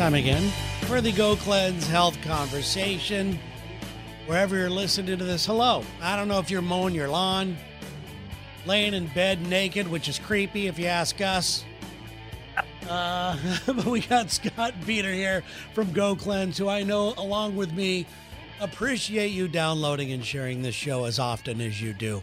time again for the Go Cleanse Health Conversation. Wherever you're listening to this, hello. I don't know if you're mowing your lawn, laying in bed naked, which is creepy if you ask us. Uh, but we got Scott Peter here from Go Cleanse, who I know, along with me, appreciate you downloading and sharing this show as often as you do.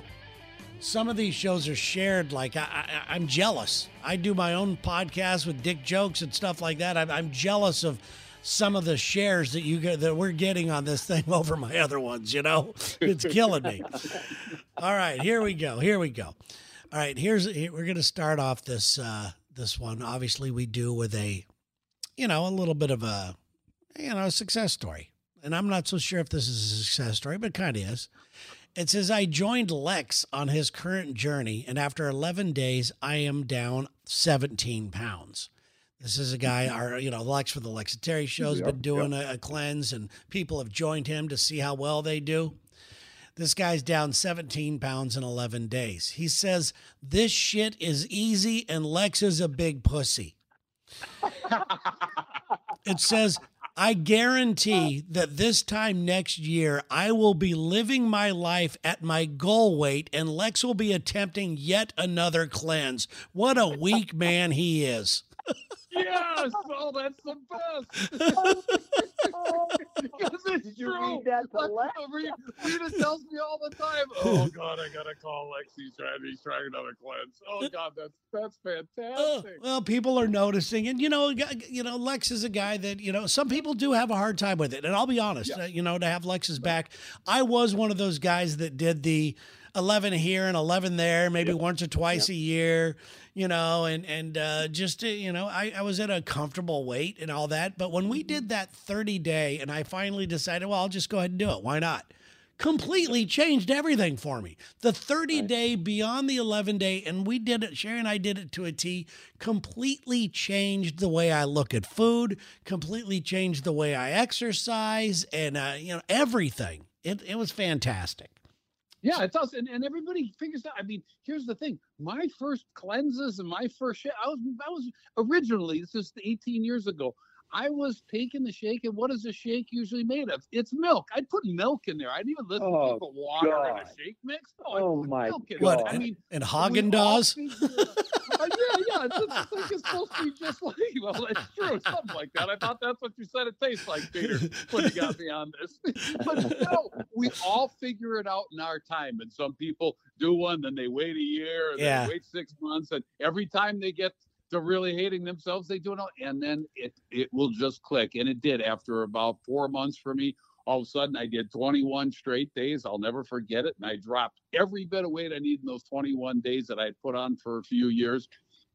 Some of these shows are shared like I, I, am jealous. I do my own podcast with dick jokes and stuff like that. I'm, I'm jealous of some of the shares that you get that we're getting on this thing over my other ones. You know, it's killing me. All right, here we go. Here we go. All right, here's here, we're going to start off this uh, this one. Obviously, we do with a, you know, a little bit of a, you know, a success story. And I'm not so sure if this is a success story, but kind of is. It says, I joined Lex on his current journey, and after 11 days, I am down 17 pounds. This is a guy, our, you know, Lex for the Lex and Terry show has Yep, been doing a, a cleanse, and people have joined him to see how well they do. This guy's down 17 pounds in 11 days. He says, This shit is easy, and Lex is a big pussy. It says, I guarantee that this time next year, I will be living my life at my goal weight, and Lex will be attempting yet another cleanse. What a weak man he is. yes, oh, that's the best. because it's Did you true. read that to Lex? Rita, Rita tells me all the time. Oh God, I gotta call Lex. He's trying. He's trying another cleanse. Oh God, that's that's Oh, fantastic. well, people are noticing, and you know, g- you know, Lex is a guy that you know some people do have a hard time with it, and I'll be honest, Yeah. uh, you know, to have Lex's back, I was one of those guys that did the eleven here and eleven there, maybe once or twice a year, you know, and and uh, just uh, you know, I, I was at a comfortable weight and all that, but when we did that thirty day, and I finally decided, well, I'll just go ahead and do it. Why not? completely changed everything for me. The 30 day beyond the 11 day, and we did it, Sherry and I did it to a T, completely changed the way I look at food, completely changed the way I exercise, and, uh, you know, everything. It, it was fantastic. Yeah, it does, and, and everybody figures out. I mean, here's the thing: my first cleanses and my first shit. I was, I was originally this is 18 years ago. I was taking the shake, and what is a shake usually made of? It's milk. I'd put milk in there. I didn't even listen Oh, to put water in a shake mix. No, I'd Oh put my milk in What, it. I and- mean, And we Haagen all Dazs? Uh, yeah, yeah. It's, it's like it's supposed to be just like. Well, that's true. Something like that. I thought that's what you said it tastes like, Peter, when you got me on this. but no, we all figure it out in our time. And some people do one, then they wait a year, and Yeah. they wait six months, and every time they get to really hating themselves, they do it all, and then it it will just click. And it did after about four months for me. All of a sudden, I did 21 straight days. I'll never forget it. And I dropped every bit of weight I needed in those 21 days that I had put on for a few years.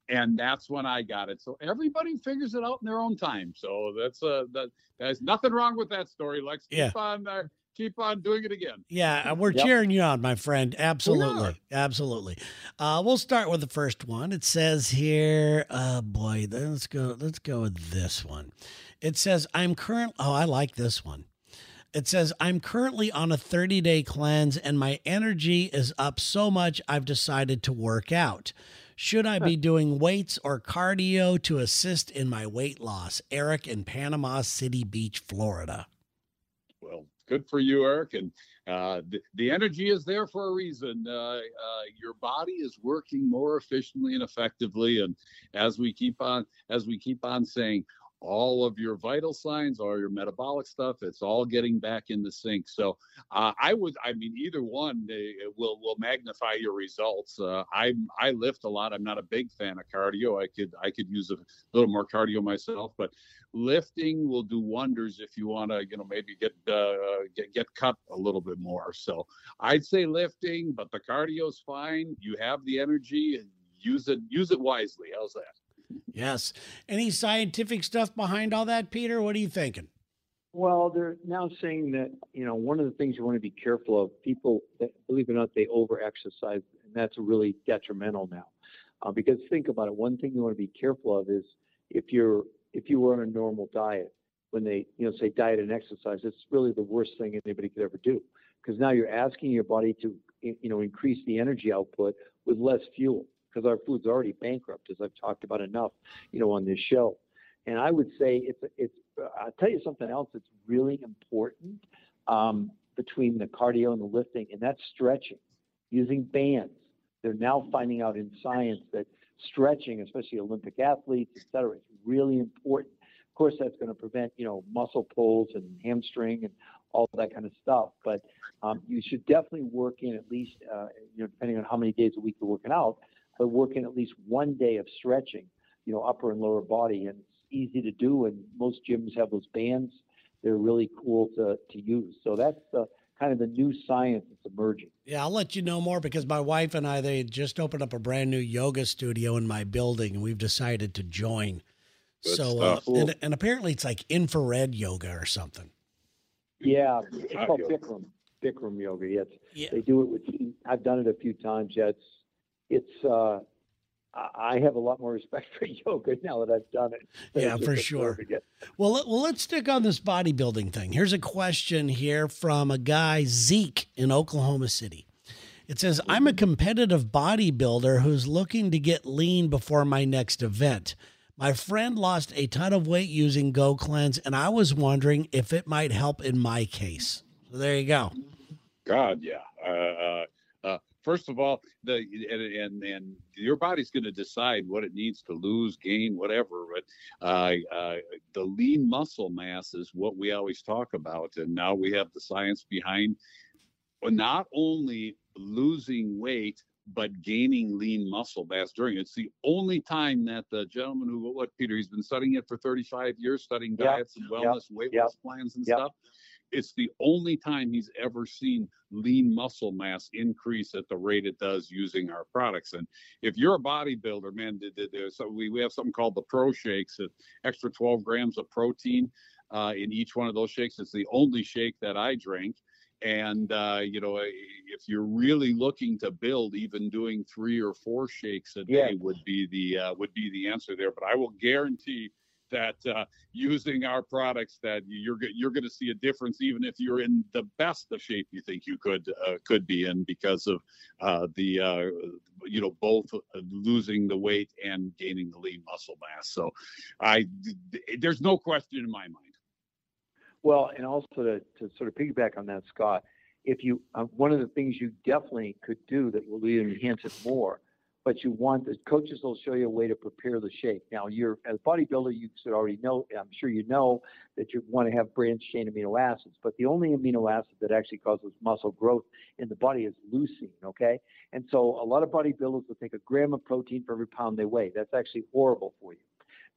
And that's when I got it. So everybody figures it out in their own time. So that's a that there's nothing wrong with that story. Lex, keep Yeah. on uh, keep on doing it again. Yeah, uh, we're Yep. cheering you on, my friend. Absolutely. Absolutely. Uh, we'll start with the first one. It says here, oh boy, let's go let's go with this one. It says I'm current oh, I like this one. It says I'm currently on a 30-day cleanse and my energy is up so much I've decided to work out. Should I be doing weights or cardio to assist in my weight loss? Eric in Panama City Beach, Florida. Good for you, Eric. And uh, the, the energy is there for a reason. Uh, uh, your body is working more efficiently and effectively. And as we keep on, as we keep on saying, all of your vital signs, all your metabolic stuff, it's all getting back in the sync. So uh, I would, I mean, either one they, will will magnify your results. Uh, I I lift a lot. I'm not a big fan of cardio. I could I could use a little more cardio myself, but lifting will do wonders if you want to, you know, maybe get uh, get get cut a little bit more. So I'd say lifting, but the cardio's fine. You have the energy, use it use it wisely. How's that? Yes. Any scientific stuff behind all that, Peter? What are you thinking? Well, they're now saying that you know one of the things you want to be careful of people that believe it or not they over exercise and that's really detrimental now. Uh, because think about it, one thing you want to be careful of is if you're if you were on a normal diet, when they you know say diet and exercise, it's really the worst thing anybody could ever do because now you're asking your body to you know increase the energy output with less fuel because our food's already bankrupt as I've talked about enough you know on this show. And I would say it's it's. I'll tell you something else that's really important um, between the cardio and the lifting, and that's stretching using bands. They're now finding out in science that stretching, especially Olympic athletes, et cetera, is really important. Of course, that's going to prevent, you know, muscle pulls and hamstring and all that kind of stuff. But um, you should definitely work in at least, uh, you know, depending on how many days a week you're working out, but working at least one day of stretching, you know, upper and lower body. And it's easy to do. And most gyms have those bands. They're really cool to, to use. So that's the kind of the new science that's emerging. Yeah, I'll let you know more because my wife and I they just opened up a brand new yoga studio in my building, and we've decided to join. Good so, uh, stuff. and, and apparently it's like infrared yoga or something. Yeah, it's called yoga. Bikram. Bikram yoga. Yes, Yeah. they do it with heat. I've done it a few times. Yeah, it's it's. Uh, I I have a lot more respect for yoga now that I've done it. Yeah, for sure. Well, let, well, let's stick on this bodybuilding thing. Here's a question here from a guy, Zeke, in Oklahoma City. It says, I'm a competitive bodybuilder who's looking to get lean before my next event. My friend lost a ton of weight using Go Cleanse, and I was wondering if it might help in my case. So there you go. God, yeah. Uh, uh, uh, first of all, the and and, and your body's going to decide what it needs to lose, gain, whatever. But uh, uh, the lean muscle mass is what we always talk about, and now we have the science behind not only losing weight but gaining lean muscle mass during it. It's the only time that the gentleman who, what Peter, he's been studying it for 35 years, studying Yep, diets and wellness, weight yep, loss plans and yep. stuff it's the only time he's ever seen lean muscle mass increase at the rate it does using our products. And if you're a bodybuilder, man, th- th- there's so we, we have something called the Pro Shakes, uh, extra 12 grams of protein uh, in each one of those shakes. It's the only shake that I drink. And uh, you know, if you're really looking to build, even doing three or four shakes a day Yeah. would be the uh, would be the answer there. But I will guarantee that uh, using our products that you're you're going to see a difference even if you're in the best of shape you think you could uh, could be in because of uh, the uh, you know both uh, losing the weight and gaining the lean muscle mass. So i there's no question in my mind. Well, and also to, to sort of piggyback on that, Scott, if you uh, one of the things you definitely could do that will enhance it more, but you want the coaches will show you a way to prepare the shake. Now, you're as a bodybuilder, you should already know. I'm sure you know that you want to have branched chain amino acids, but the only amino acid that actually causes muscle growth in the body is leucine. Okay, and so a lot of bodybuilders will take a gram of protein for every pound they weigh. That's actually horrible for you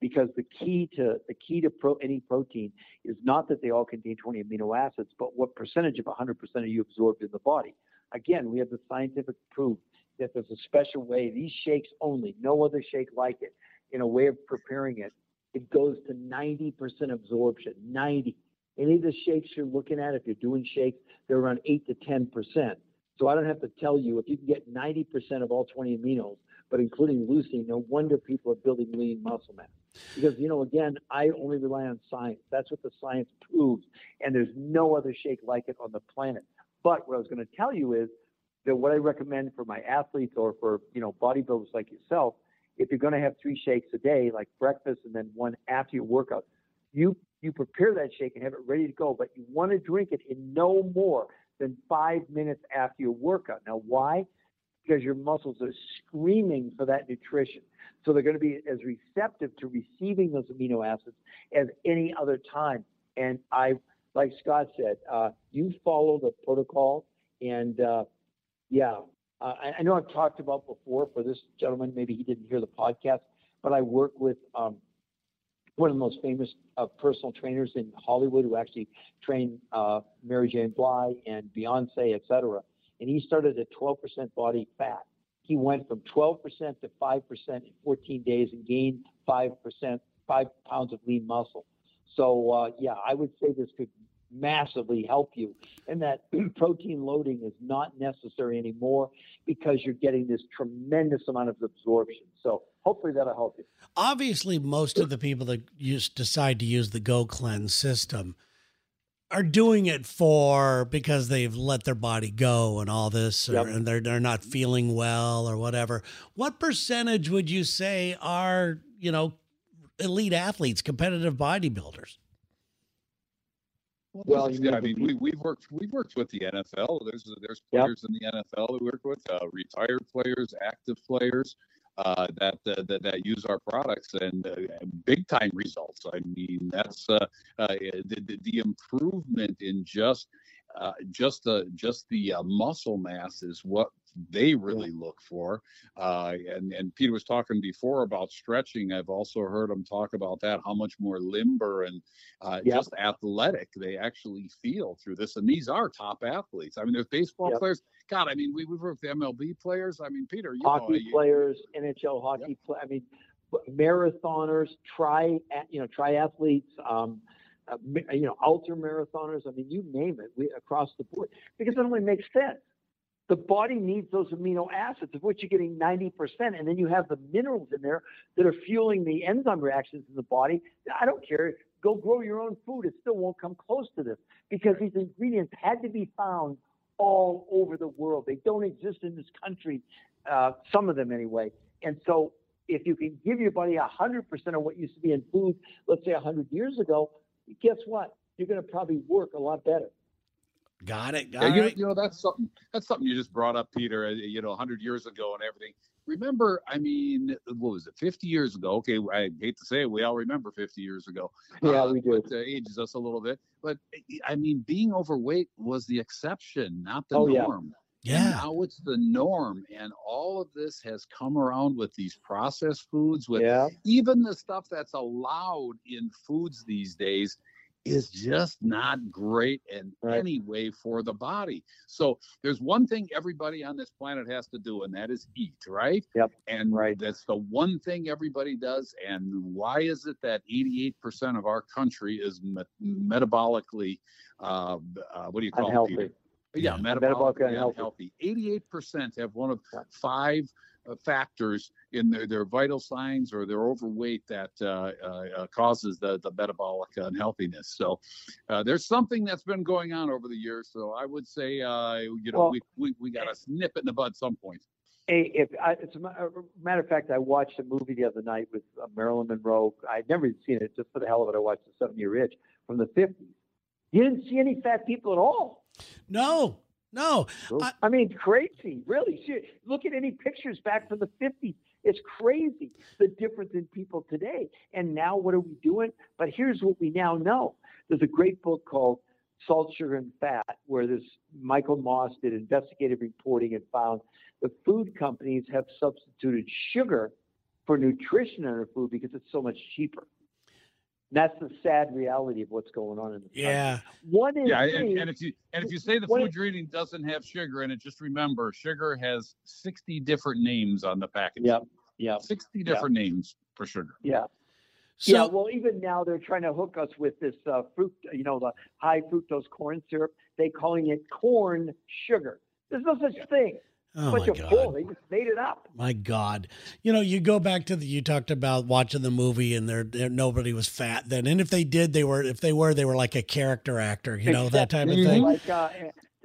because the key to the key to pro, any protein is not that they all contain 20 amino acids, but what percentage of 100% are you absorbed in the body. Again, we have the scientific proof that there's a special way. These shakes only, no other shake like it, in a way of preparing it. It goes to 90% absorption. 90. Any of the shakes you're looking at, if you're doing shakes, they're around 8 to 10%. So I don't have to tell you if you can get 90% of all 20 aminos, but including leucine, no wonder people are building lean muscle mass because you know again i only rely on science. That's what the science proves. And there's no other shake like it on the planet. But what i was going to tell you is that what i recommend for my athletes or for you know bodybuilders like yourself if you're going to have three shakes a day like breakfast and then one after your workout you you prepare that shake and have it ready to go. But you want to drink it in no more than five minutes after your workout. Now why? Because your muscles are screaming for that nutrition. So they're going to be as receptive to receiving those amino acids as any other time. And I, like Scott said, uh, you follow the protocol. And uh, yeah, uh, I, I know I've talked about before for this gentleman, maybe he didn't hear the podcast, but I work with um, one of the most famous uh, personal trainers in Hollywood who actually trained uh, Mary Jane Blige and Beyonce, et cetera and he started at 12% body fat. He went from 12% to 5% in 14 days and gained 5%, five pounds of lean muscle. So, uh, yeah, I would say this could massively help you. And that protein loading is not necessary anymore because you're getting this tremendous amount of absorption. So, hopefully, that'll help you. Obviously, most of the people that use decide to use the Go Cleanse system are doing it for because they've let their body go and all this, or, Yep. and they're they're not feeling well or whatever. What percentage would you say are you know elite athletes, competitive bodybuilders. Well, yeah, I mean, we, we've worked we've worked with the NFL. There's there's players yep. in the NFL we work with, uh, retired players, active players uh, that, uh, that that use our products, and uh, big time results. I mean, that's uh, uh, the, the improvement in just uh, just the just the muscle mass is what they really look for. Uh, and and Peter was talking before about stretching. I've also heard him talk about that. How much more limber and uh, yep. just athletic they actually feel through this. And these are top athletes. I mean, there's baseball yep. players. God, I mean, we we've worked with MLB players. I mean, Peter, hockey know, players, you, NHL hockey. Yep. Play, I mean, marathoners, tri you know triathletes. Um, uh, you know, ultra marathoners. I mean, you name it, we across the board, because it only makes sense. The body needs those amino acids, of which you're getting 90%, and then you have the minerals in there that are fueling the enzyme reactions in the body. I don't care. Go grow your own food. It still won't come close to this because these ingredients had to be found all over the world. They don't exist in this country, uh, some of them anyway. And so if you can give your body 100% of what used to be in food, let's say 100 years ago, guess what? You're going to probably work a lot better. Got it. Got yeah, you, you, know that's something that's something you just brought up, Peter. Uh, you know, 100 years ago and everything. Remember, I mean, what was it? 50 years ago. Okay, I hate to say it, we all remember 50 years ago. Yeah, uh, we do. It uh, ages us a little bit, but I mean, being overweight was the exception, not the oh, norm. Yeah. And now it's the norm, and all of this has come around with these processed foods, with yeah. even the stuff that's allowed in foods these days is just not great in right. any way for the body. So there's one thing everybody on this planet has to do, and that is eat, right? Yep. And right. that's the one thing everybody does. And why is it that 88% of our country is me- metabolically, uh, uh, what do you call unhealthy. it? Yeah, yeah. metabolically unhealthy. 88% have one of five factors in their, their vital signs or their overweight that uh, uh, causes the, the metabolic unhealthiness. So uh, there's something that's been going on over the years. So I would say, uh, you know, well, we, we, we got to snip it in the bud some point. Hey, if I, it's a matter of fact, I watched a movie the other night with Marilyn Monroe. I'd never seen it, just for the hell of it. I watched The Seven Year Itch from the 50s. You didn't see any fat people at all. No, no. I, I mean, crazy, really. Look at any pictures back from the 50s. It's crazy the difference in people today. And now what are we doing? But here's what we now know. There's a great book called Salt, Sugar, and Fat, where this Michael Moss did investigative reporting and found the food companies have substituted sugar for nutrition in their food because it's so much cheaper. That's the sad reality of what's going on in the yeah. Country. One is yeah, and, and, if you and if you say the food you're eating doesn't have sugar in it, just remember sugar has sixty different names on the package. Yep. Yeah. Sixty different yep. names for sugar. Yeah. So, yeah, well, even now they're trying to hook us with this uh, fruit, you know, the high fructose corn syrup. They calling it corn sugar. There's no such yeah. thing. Oh my God. Bull. They just made it up. My God. You know, you go back to the, you talked about watching the movie and there, there nobody was fat then. And if they did, they were, if they were, they were like a character actor, you know, that type of thing. Like, uh,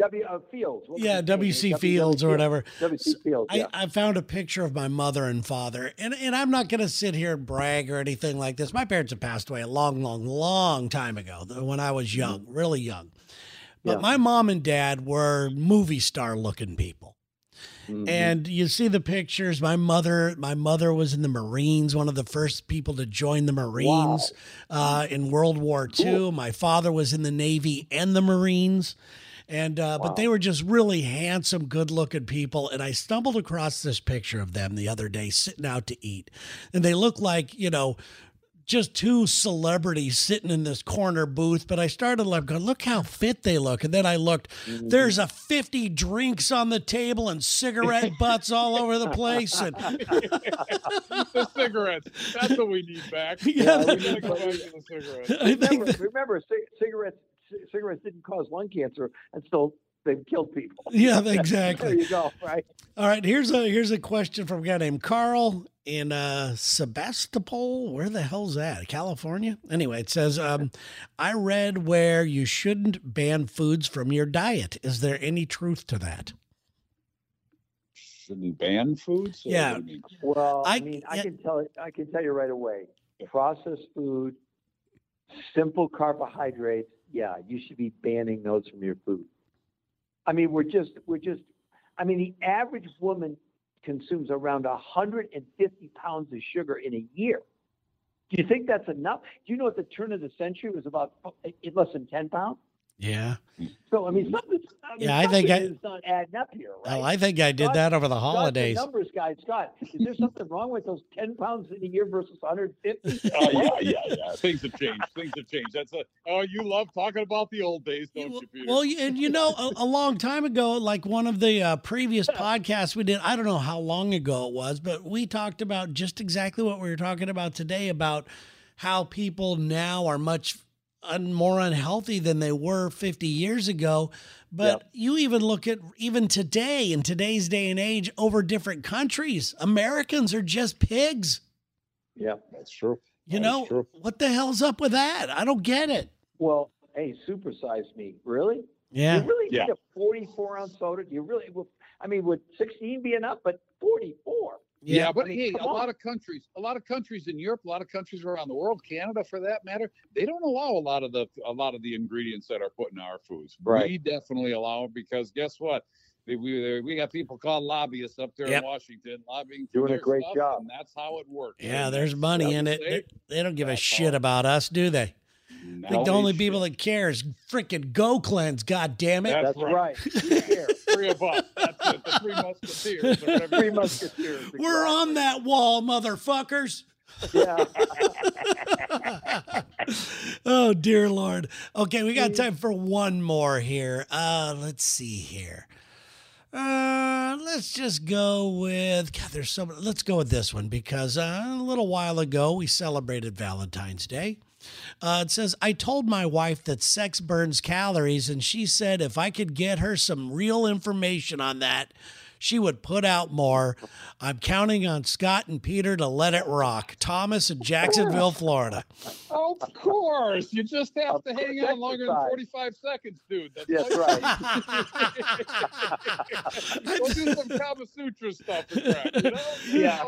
W. Uh, Fields. What yeah, W.C. Fields or whatever. W.C. Fields. Yeah. I, I found a picture of my mother and father, and, and I'm not going to sit here and brag or anything like this. My parents have passed away a long, long, long time ago when I was mm-hmm. young, really young. But yeah. my mom and dad were movie star looking people. Mm-hmm. And you see the pictures. My mother, my mother was in the Marines, one of the first people to join the Marines wow. uh, in World War II. Cool. My father was in the Navy and the Marines. And uh, wow. but they were just really handsome, good-looking people. And I stumbled across this picture of them the other day sitting out to eat, and they look like you know just two celebrities sitting in this corner booth, but I started like going, look how fit they look. And then I looked, mm-hmm. there's a 50 drinks on the table and cigarette butts all over the place. And the cigarettes. That's what we need back. Yeah, yeah we need to go back to the cigarettes. Remember, that, remember cigarettes cigarettes didn't cause lung cancer and still they've killed people. Yeah, exactly. there you go. Right. All right. Here's a here's a question from a guy named Carl in uh, Sebastopol. Where the hell's that? California. Anyway, it says, um, "I read where you shouldn't ban foods from your diet. Is there any truth to that?" Shouldn't ban foods? Yeah. Well, I, I mean, I yeah. can tell I can tell you right away. processed food, simple carbohydrates, yeah, you should be banning those from your food. I mean, we're just, we're just, I mean, the average woman consumes around 150 pounds of sugar in a year. Do you think that's enough? Do you know at the turn of the century it was about uh, less than 10 pounds? Yeah. So I mean, something. I mean, Yeah, I think I- something is not adding up here, right? Well, I think I did Scott- that over the Scott's the holidays. numbers guy, Scott. Is there something wrong with those 10 pounds in a year versus 150? Oh yeah, yeah, yeah. Things have changed. Things have changed. That's a. Oh, you love talking about the old days, don't you, Peter? Well, you- and you know, a, a long time ago, like one of the uh, previous podcasts we did, I don't know how long ago it was, but we talked about just exactly what we were talking about today about how people now are much un, more unhealthy than they were 50 years ago. But Yep. you even look at even today, in today's day and age, over different countries, Americans are just pigs. yeah. that's true. You That is know, true. what the hell's up with that? I don't get it. Well, hey, supersize me. Really? Yeah. You really Yeah. need a 44 ounce soda? Do you really? Well, I mean, would 16 be enough? But 44. Yeah, but I mean, hey, a lot of countries, a lot of countries in Europe, a lot of countries around the world, Canada for that matter, they don't allow a lot of the a lot of the ingredients that are put in our foods. Right. We definitely allow it because guess what? They- We we got people called lobbyists up there Yep. in Washington lobbying for Doing a great stuff, job. and that's how it works. Yeah, there's money in it. They, they don't give a shit all. about us, do they? I think the only people that care is freaking Go Cleanse. God damn it! That's That's right. Right. You care. three of us. That's it. The three musketeers. Or whatever. Three musketeers. We're on that wall, motherfuckers. Yeah. oh dear lord. Okay, we got time for one more here. Uh, let's see here. Uh, let's just go with God. There's so. many- Let's go with this one because uh, a little while ago we celebrated Valentine's Day. Uh, it says, I told my wife that sex burns calories, and she said if I could get her some real information on that, she would put out more. I'm counting on Scott and Peter to let it rock. Thomas in Jacksonville, Florida. Of course, you just have to hang on longer than 45 seconds, dude. That's That's all you right. Go do some Kama Sutra stuff crap. You know? Yeah.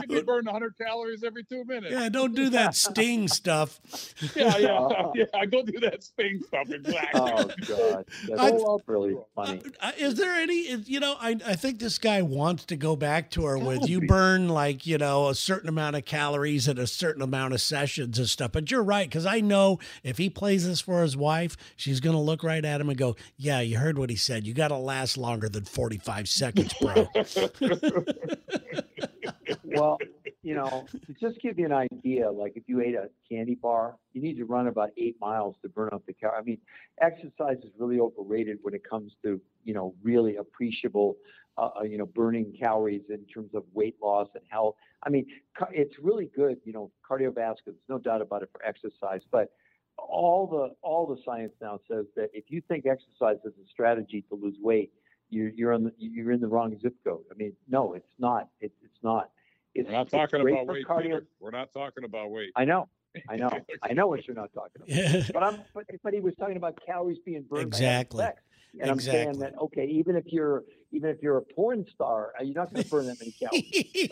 You can burn 100 calories every two minutes. yeah, don't do that sting stuff. yeah, yeah, yeah. I go do that Sting stuff exactly. Oh God, I- that's really funny. Uh, is there any, is- you know, I, I think this guy wants to go back to her with Gotta you burn like, you know, a certain amount of calories and a certain amount of sessions and stuff. But you're right, because I know if he plays this for his wife, she's going to look right at him and go, Yeah, you heard what he said. You got to last longer than 45 seconds, bro. Well, you know, to just give you an idea, like if you ate a candy bar, you need to run about eight miles to burn up the cal. I mean, exercise is really overrated when it comes to you know really appreciable, uh, uh, you know, burning calories in terms of weight loss and health. I mean, it's really good, you know, cardiovascular. There's no doubt about it for exercise, but all the all the science now says that if you think exercise is a strategy to lose weight, you're you're on the, you're in the wrong zip code. I mean, no, it's not. It's it's not. It's, We're not talking about weight, cardio. Peter. We're not talking about weight. I know, I know, I know what you're not talking about. But I'm, but, but he was talking about calories being burned by having Exactly. sex. And I'm saying that okay, even if you're even if you're a porn star, uh, you're not going to burn that many calories.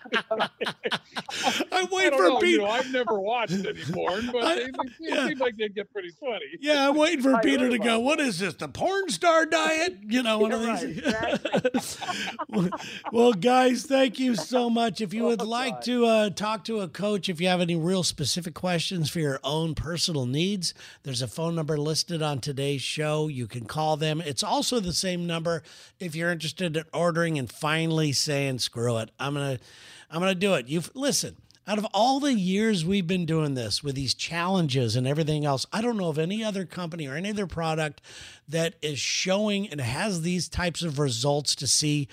I'm I waiting for know, you Peter. know, I've never watched any porn, but I- they, they yeah. seem like they get pretty sweaty. Yeah, I'm waiting for I Peter to go. about What is this? The porn star diet? You know, one Yeah, of these. right, well, guys, thank you so much. If you would Oh, like to uh, talk to a coach, if you have any real specific questions for your own personal needs, there's a phone number listed on today's show. You can call them. It's also the same number if you're interested in ordering and finally saying, "Screw it, I'm gonna, I'm gonna do it." You've listen. Out of all the years we've been doing this with these challenges and everything else, I don't know of any other company or any other product that is showing and has these types of results to see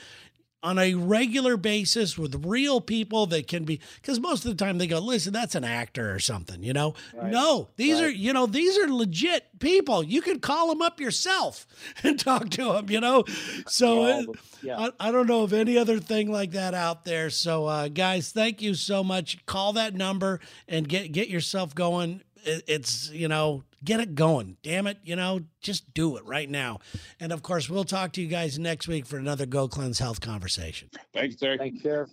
on a regular basis with real people that can be because most of the time they go listen that's an actor or something you know? Right. no these are you know these are legit people. You can call them up yourself and talk to them you know? So All uh, the- yeah. I, I don't know of any other thing like that out there. So uh, guys thank you so much. Call that number and get get yourself going It- it's you know get it going damn it you know just do it right now and of course we'll talk to you guys next week for another go cleanse health conversation Thanks, Terry. Thanks, Sheriff.